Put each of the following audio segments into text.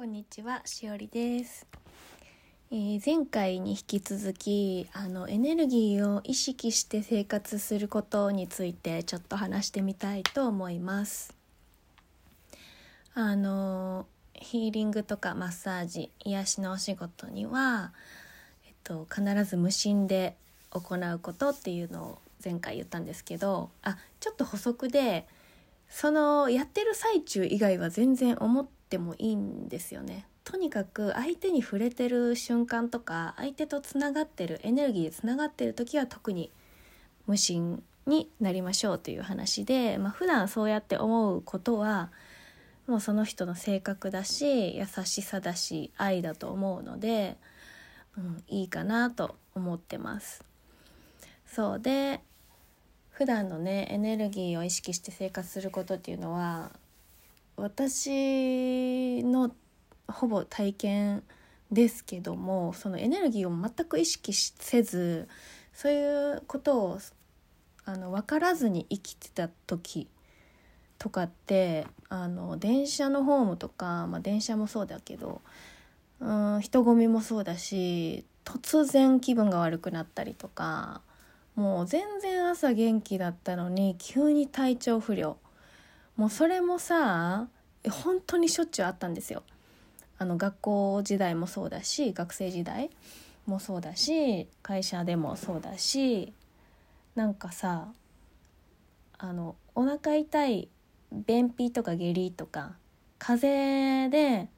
こんにちは、しおりです。えー前回に引き続きあのエネルギーを意識して生活することについてちょっと話してみたいと思います。あのヒーリングとかマッサージ癒しのお仕事には、えっと、必ず無心で行うことっていうのを前回言ったんですけどあちょっと補足でそのやってる最中以外は全然思ってもいいんですよね。とにかく相手に触れてる瞬間とか相手とつながってるエネルギーでつながってる時は特に無心になりましょうという話で、まあ普段そうやって思うことはもうその人の性格だし優しさだし愛だと思うので、うん、いいかなと思ってます。そうで普段のねエネルギーを意識して生活することっていうのは私のほぼ体験ですけどもそのエネルギーを全く意識せずそういうことをあの分からずに生きてた時とかってあの電車のホームとか、まあ、電車もそうだけどうん人混みもそうだし突然気分が悪くなったりとかもう全然朝元気だったのに急に体調不良もうそれもさ本当にしょっちゅうあったんですよ。あの学校時代もそうだし学生時代もそうだし会社でもそうだしなんかさあのお腹痛い便秘とか下痢とか風邪で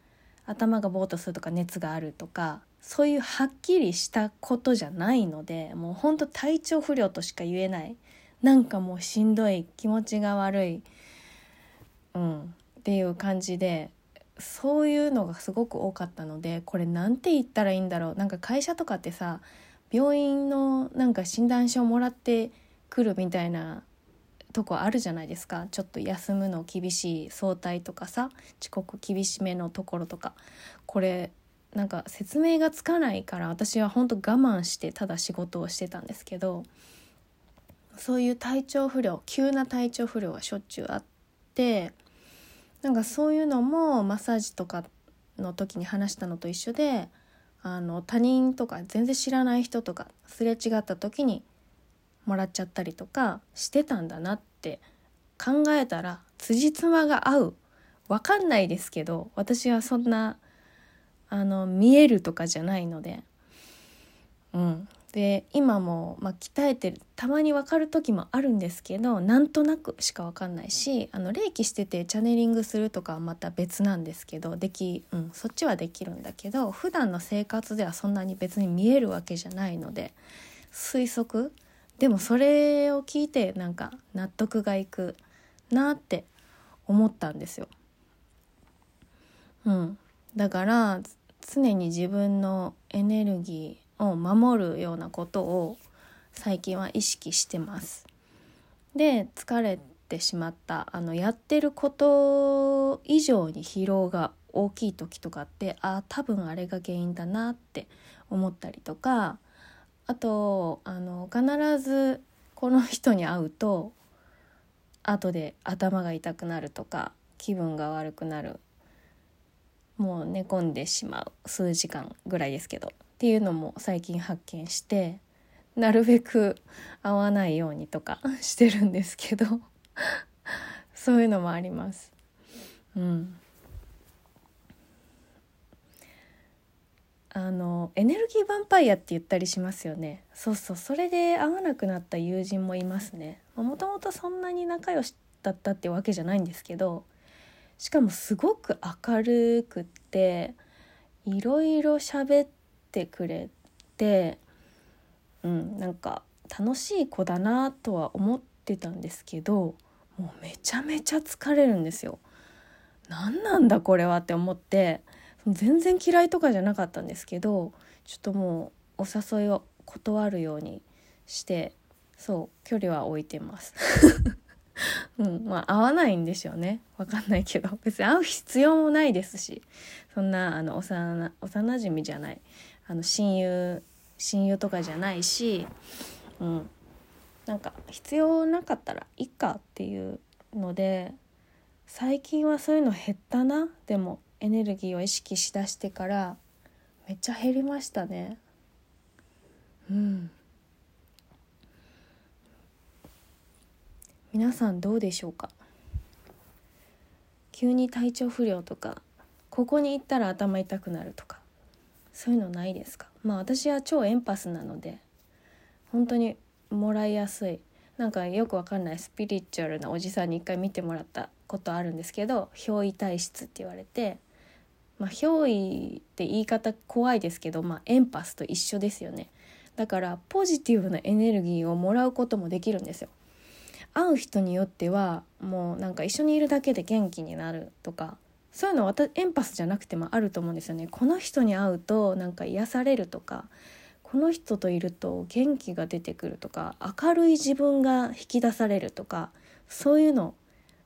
頭がぼーっとするとか熱があるとかそういうはっきりしたことじゃないのでもうほんと体調不良としか言えないなんかもうしんどい気持ちが悪い、うん、っていう感じでそういうのがすごく多かったのでこれなんて言ったらいいんだろう。なんか会社とかってさ病院のなんか診断書をもらってくるみたいなとこあるじゃないですか。ちょっと休むの厳しい早退とかさ遅刻厳しめのところとか。これなんか説明がつかないから私は本当我慢してただ仕事をしてたんですけどそういう体調不良急な体調不良がしょっちゅうあってなんかそういうのもマッサージとかの時に話したのと一緒であの他人とか全然知らない人とかすれ違った時にもらっちゃったりとかしてたんだなって考えたら辻褄が合う？わかんないですけど私はそんなあの見えるとかじゃないので。うん。で今も、まあ、鍛えてるたまに分かる時もあるんですけどなんとなくしか分かんないしあの霊気しててチャネリングするとかはまた別なんですけどでき、うん、そっちはできるんだけど普段の生活ではそんなに別に見えるわけじゃないので推測でもそれを聞いてなんか納得がいくなって思ったんですよ。うん、だから常に自分のエネルギーを守るようなことを最近は意識してます。で疲れてしまったあのやってること以上に疲労が大きい時とかってああ多分あれが原因だなって思ったりとかあとあの必ずこの人に会うと後で頭が痛くなるとか気分が悪くなる。もう寝込んでしまう。数時間ぐらいですけど。っていうのも最近発見してなるべく会わないようにとか してるんですけどそういうのもあります。うん。あのエネルギーヴァンパイアって言ったりしますよね。そうそう。それで会わなくなった友人もいますね。もともとそんなに仲良しだったってわけじゃないんですけどしかもすごく明るくっていろいろ喋っててくれてうんなんか楽しい子だなとは思ってたんですけどもうめちゃめちゃ疲れるんですよ。何なんだこれはって思って全然嫌いとかじゃなかったんですけどちょっともうお誘いを断るようにしてそう距離は置いてます。うん、まあ合わないんでしょうねわかんないけど別に会う必要もないですしそんなあの幼幼馴染じゃないあの親友親友とかじゃないし、うん、なんか必要なかったらいいかっていうので最近はそういうの減ったな。でもエネルギーを意識しだしてからめっちゃ減りましたね。うん。皆さんどうでしょうか？急に体調不良とかここに行ったら頭痛くなるとか。そういうのないですか？まあ私は超エンパスなので本当にもらいやすい。なんかよくわかんないスピリチュアルなおじさんに一回見てもらったことあるんですけど憑依体質って言われてまあ憑依って言い方怖いですけどまあエンパスと一緒ですよね。だからポジティブなエネルギーをもらうこともできるんですよ。会う人によってはもうなんか一緒にいるだけで元気になるとかそういうのはエンパスじゃなくてもあると思うんですよね。この人に会うとなんか癒されるとかこの人といると元気が出てくるとか明るい自分が引き出されるとかそういうの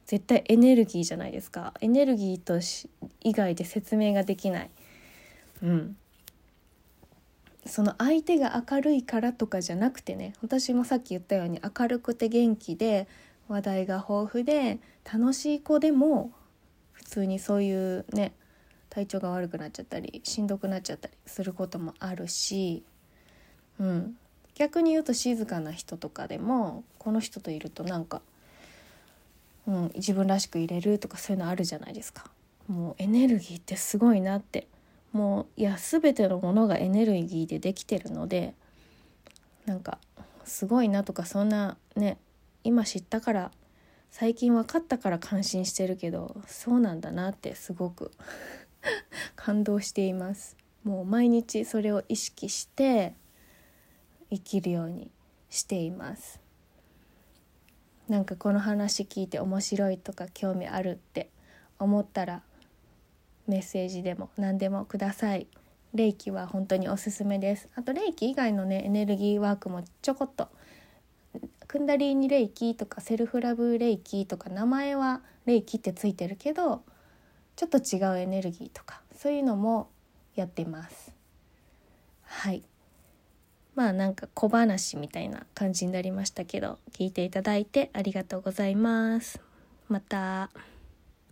絶対エネルギーじゃないですか。エネルギーとし以外で説明ができない。うん。その相手が明るいからとかじゃなくてね私もさっき言ったように明るくて元気で話題が豊富で楽しい子でも普通にそういうね体調が悪くなっちゃったりしんどくなっちゃったりすることもあるし、うん、逆に言うと静かな人とかでもこの人といるとなんか、うん、自分らしくいれるとかそういうのあるじゃないですか。もうエネルギーってすごいなってもういや全てのものがエネルギーでできてるのでなんかすごいなとかそんなね今知ったから最近分かったから感心してるけどそうなんだなってすごく 感動しています。もう毎日それを意識して生きるようにしています。なんかこの話聞いて面白いとか興味あるって思ったらメッセージでも何でもください。霊気は本当におすすめです。あと霊気以外のねエネルギーワークもちょこっとクンダリーニ霊気とかセルフラブ霊気とか名前は霊気ってついてるけどちょっと違うエネルギーとかそういうのもやってます。はい。まあなんか小話みたいな感じになりましたけど聞いていただいてありがとうございます。また。